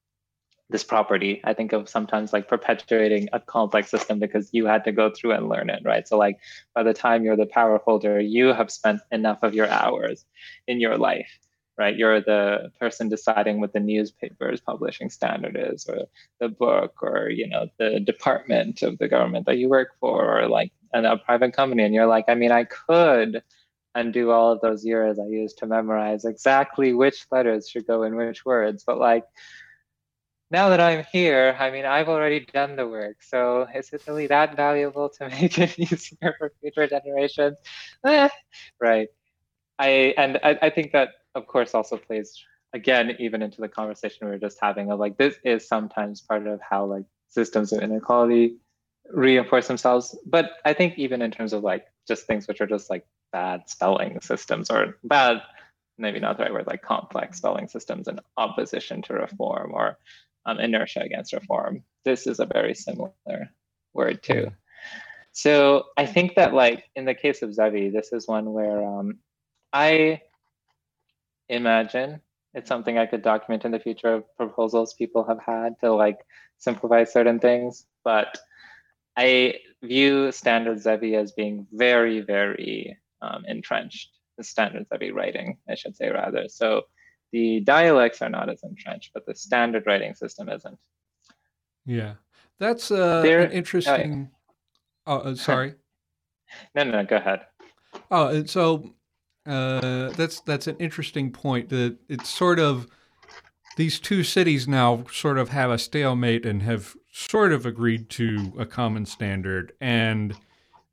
[SPEAKER 2] this property. I think of sometimes like perpetuating a complex system because you had to go through and learn it, right? So like by the time you're the power holder, you have spent enough of your hours in your life, right? You're the person deciding what the newspaper's publishing standard is, or the book, or you know the department of the government that you work for, or like a private company, and you're like, I mean, I could undo all of those years I used to memorize exactly which letters should go in which words, but like now that I'm here, I mean, I've already done the work. So is it really that valuable to make it easier for future generations? Eh, right. I and I, I think that of course also plays again even into the conversation we were just having of like this is sometimes part of how like systems of inequality reinforce themselves. But I think even in terms of like just things which are just like bad spelling systems or bad maybe not the right word like complex spelling systems in opposition to reform or um, inertia against reform. This is a very similar word too. So I think that like in the case of Zevi, this is one where um, I imagine it's something I could document in the future of proposals people have had to like simplify certain things. But I view standard Zevi as being very, very um, entrenched. The standard Zevi writing, I should say rather. So the dialects are not as entrenched, but the standard writing system isn't.
[SPEAKER 1] Yeah, that's uh, an interesting. Oh, uh, sorry.
[SPEAKER 2] no, no, no, go ahead.
[SPEAKER 1] Oh, and so uh, that's that's an interesting point. That it's sort of these two cities now sort of have a stalemate and have sort of agreed to a common standard, and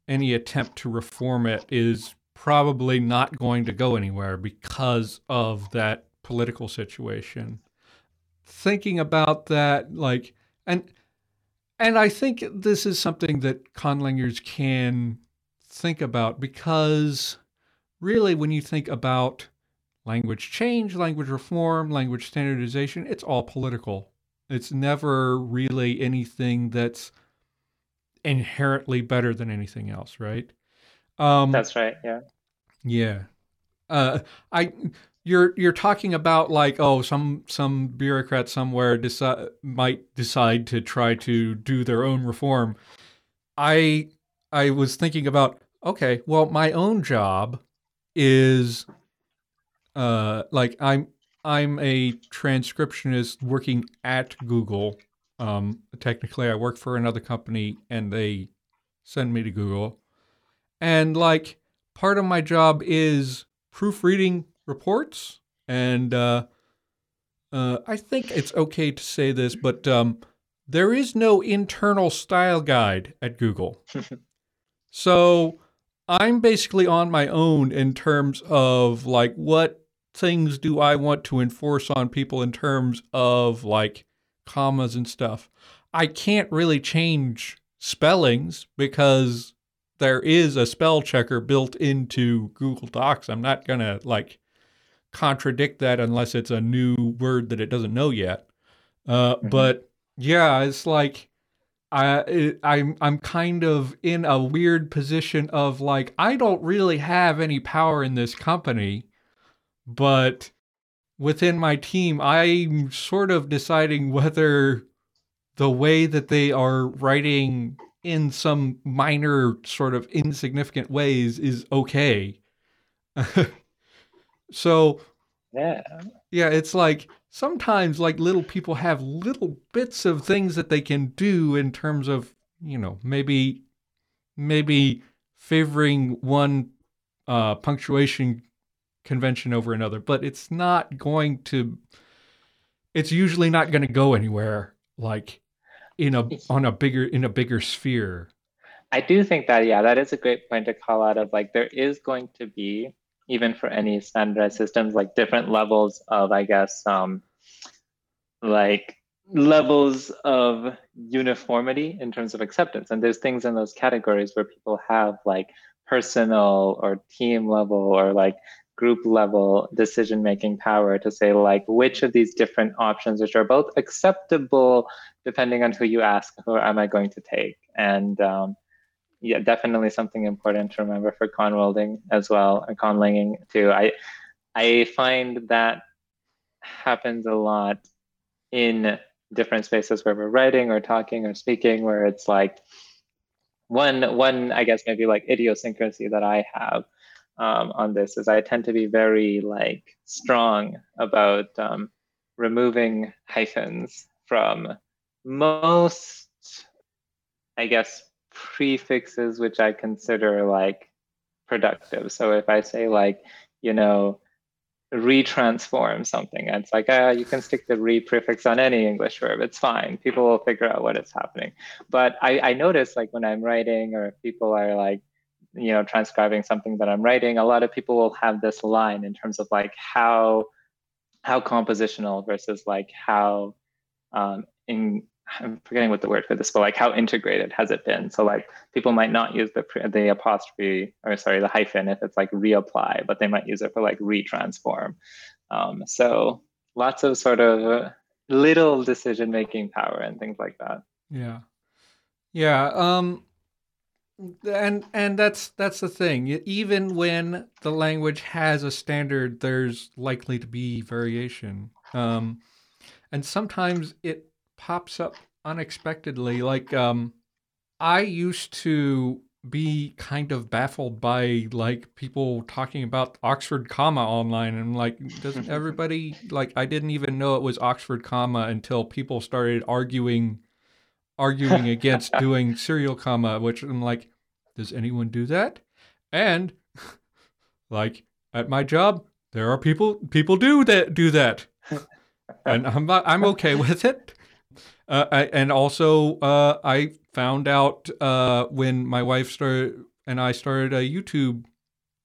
[SPEAKER 1] any attempt to reform it is probably not going to go anywhere because of that political situation. Thinking about that, like, and and I think this is something that conlangers can think about because really, when you think about language change, language reform, language standardization, it's all political. It's never really anything that's inherently better than anything else, right?
[SPEAKER 2] Um, that's right. Yeah.
[SPEAKER 1] Yeah. Uh, I you're you're talking about like oh some some bureaucrat somewhere decide might decide to try to do their own reform. I I was thinking about okay, well my own job is uh like I'm I'm a transcriptionist working at Google. Um technically I work for another company and they send me to Google. And like part of my job is proofreading reports. And uh, uh, I think it's okay to say this, but um, there is no internal style guide at Google. so I'm basically on my own in terms of like what things do I want to enforce on people in terms of like commas and stuff. I can't really change spellings because there is a spell checker built into Google Docs. I'm not going to like contradict that unless it's a new word that it doesn't know yet. Uh, mm-hmm. But yeah, it's like I it, I'm I'm kind of in a weird position of like I don't really have any power in this company, but within my team, I'm sort of deciding whether the way that they are writing in some minor sort of insignificant ways is okay. So
[SPEAKER 2] Yeah.
[SPEAKER 1] Yeah, it's like sometimes like little people have little bits of things that they can do in terms of, you know, maybe maybe favoring one uh, punctuation convention over another, but it's not going to it's usually not going to go anywhere like in a on a bigger in a bigger sphere.
[SPEAKER 2] I do think that yeah, that is a great point to call out of like there is going to be even for any standardized systems like different levels of I guess um like levels of uniformity in terms of acceptance and there's things in those categories where people have like personal or team level or like group level decision making power to say like which of these different options which are both acceptable depending on who you ask who am i going to take? And um, yeah definitely something important to remember for conworlding as well and con conlanging too. I i find that happens a lot in different spaces where we're writing or talking or speaking where it's like one one i guess maybe like idiosyncrasy that i have um, on this is I tend to be very like strong about um, removing hyphens from most, I guess, prefixes which I consider like productive. So if I say like, you know, retransform something, it's like, uh, you can stick the re prefix on any English verb. It's fine. People will figure out what is happening. But I, I notice like when I'm writing or if people are like, you know transcribing something that i'm writing a lot of people will have this line in terms of like how how compositional versus like how um in i'm forgetting what the word for this but like how integrated has it been? So like people might not use the the apostrophe or sorry the hyphen if it's like reapply but they might use it for like retransform. Um, so lots of sort of little decision making power and things like that.
[SPEAKER 1] Yeah. Yeah um and and that's that's the thing. Even when the language has a standard there's likely to be variation. Um, and sometimes it pops up unexpectedly like um, i used to be kind of baffled by like people talking about oxford comma online and like doesn't everybody like i didn't even know it was oxford comma until people started arguing arguing against doing serial comma, which I'm like, does anyone do that? And like at my job, there are people people do that do that, and I'm I'm okay with it. Uh, I, and also, uh, I found out uh, when my wife started and I started a YouTube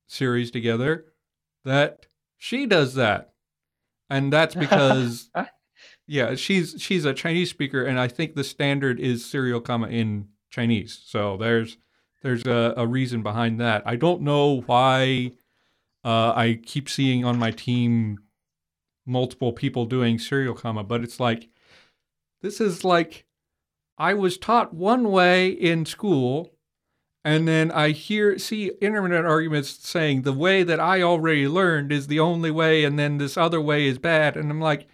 [SPEAKER 1] series together that she does that, and that's because yeah, she's she's a Chinese speaker, and I think the standard is serial comma in Chinese. So there's there's a, a reason behind that. I don't know why uh, I keep seeing on my team multiple people doing serial comma, but it's like this is like I was taught one way in school, and then I hear see internet arguments saying the way that I already learned is the only way, and then this other way is bad, and I'm like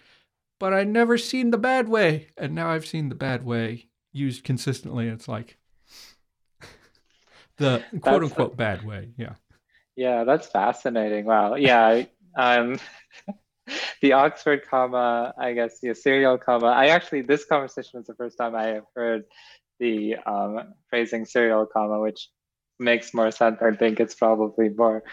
[SPEAKER 1] but I never seen the bad way. And now I've seen the bad way used consistently. It's like the quote unquote bad way. Yeah.
[SPEAKER 2] Yeah, that's fascinating. Wow. Yeah. Um, the Oxford comma, I guess the serial comma. I actually, this conversation was the first time I have heard the um, phrasing serial comma, which makes more sense. I think it's probably more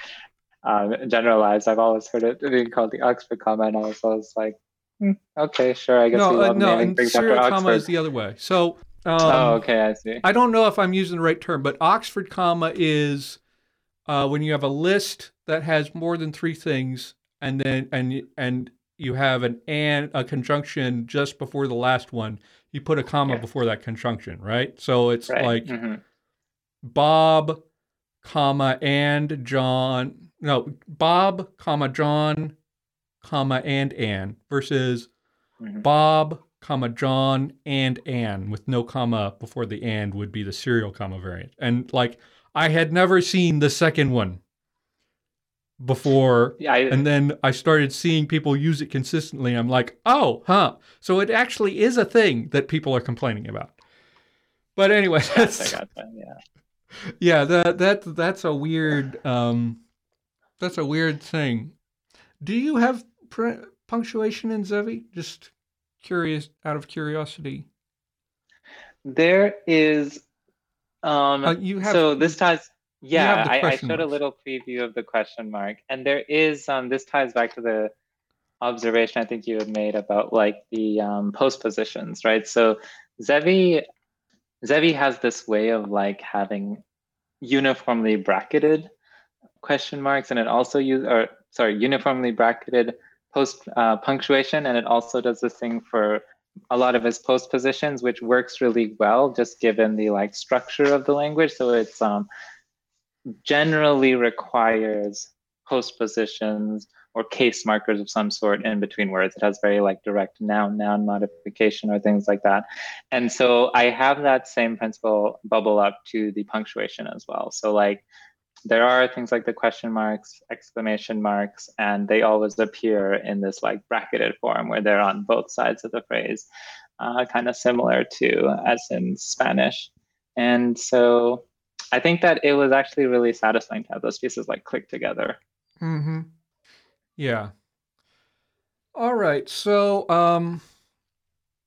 [SPEAKER 2] um, generalized. I've always heard it being called the Oxford comma, and I was always like, Hmm, okay, sure. I guess
[SPEAKER 1] no, uh, no. And serial comma is the other way. So. Um,
[SPEAKER 2] oh, okay. I see.
[SPEAKER 1] I don't know if I'm using the right term, but Oxford comma is uh, when you have a list that has more than three things, and then and and you have an and a conjunction just before the last one. You put a comma yeah. before that conjunction, right? So it's right. like mm-hmm. Bob, comma and John. No, Bob, comma John, comma, and Anne versus mm-hmm. Bob, comma, John, and Anne with no comma before the and would be the serial comma variant. And like, I had never seen the second one before. Yeah, I, and then I started seeing people use it consistently. I'm like, oh, huh. So it actually is a thing that people are complaining about. But anyway, that's, yeah. Yeah, that that that's a weird um that's a weird thing. Do you have pr- punctuation in Zevi? Just curious, out of curiosity.
[SPEAKER 2] There is. Um,
[SPEAKER 1] Uh, you have-
[SPEAKER 2] so this ties. Yeah, I, I showed a little preview of the question mark, and there is. Um, this ties back to the observation I think you had made about like the um, post positions, right? So Zevi, Zevi has this way of like having uniformly bracketed question marks, and it also use or sorry, uniformly bracketed post uh, punctuation, and it also does this thing for a lot of his post positions, which works really well, just given the like structure of the language. So it's um, generally requires post positions or case markers of some sort in between words. It has very like direct noun noun modification or things like that. And so I have that same principle bubble up to the punctuation as well. So like there are things like the question marks, exclamation marks, and they always appear in this like bracketed form where they're on both sides of the phrase, uh, kind of similar to as in Spanish. And so I think that it was actually really satisfying to have those pieces like click together.
[SPEAKER 1] Mm-hmm. Yeah. All right. So, um,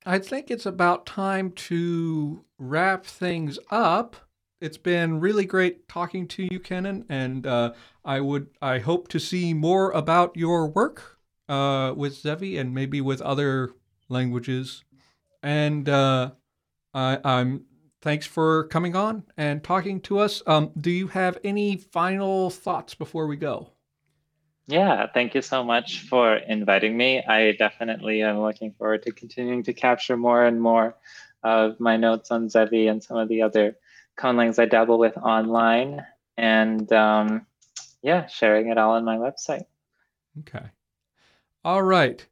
[SPEAKER 1] I think it's about time to wrap things up. It's been really great talking to you, Kenan, and uh, I would I hope to see more about your work uh, with Zevi and maybe with other languages. And uh, I, I'm thanks for coming on and talking to us. Um, do you have any final thoughts before we go?
[SPEAKER 2] Yeah, thank you so much for inviting me. I definitely am looking forward to continuing to capture more and more of my notes on Zevi and some of the other conlangs I dabble with online. And um, yeah, sharing it all on my website.
[SPEAKER 1] Okay. All right.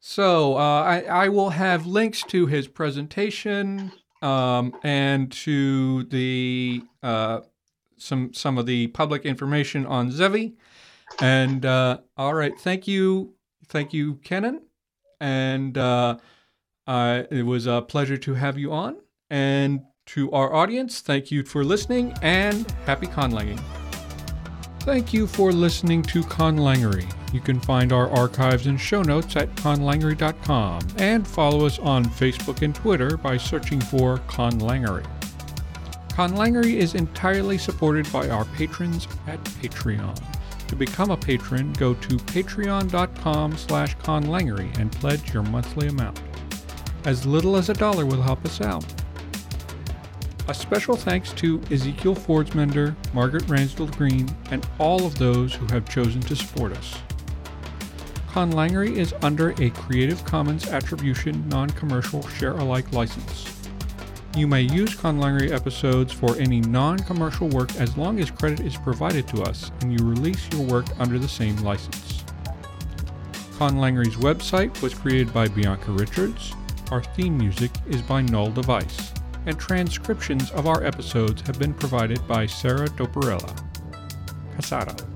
[SPEAKER 1] So uh, I, I will have links to his presentation um, and to the uh, some some of the public information on Zevi. And uh, all right, thank you, thank you, Kenan. And uh, it was a pleasure to have you on. And to our audience, thank you for listening and happy conlanging. Thank you for listening to Conlangery. You can find our archives and show notes at conlangery.com and follow us on Facebook and Twitter by searching for Conlangery. Conlangery is entirely supported by our patrons at Patreon. To become a patron, go to patreon.com slash conlangery and pledge your monthly amount. As little as a dollar will help us out. A special thanks to Ezekiel Fordsmender, Margaret Ransdell Green, and all of those who have chosen to support us. Conlangery is under a Creative Commons Attribution Non Commercial Share Alike license. You may use Conlangery episodes for any non commercial work as long as credit is provided to us and you release your work under the same license. Conlangery's website was created by Bianca Richards. Our theme music is by Null Device, and transcriptions of our episodes have been provided by Sarah Dopierala. Casado.